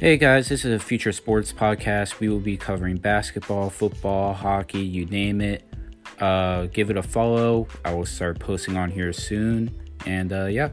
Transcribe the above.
Hey guys, this is a future sports podcast. We will be covering basketball, football, hockey, you name it. Uh, give it a follow. I will start posting on here soon. And uh, yeah.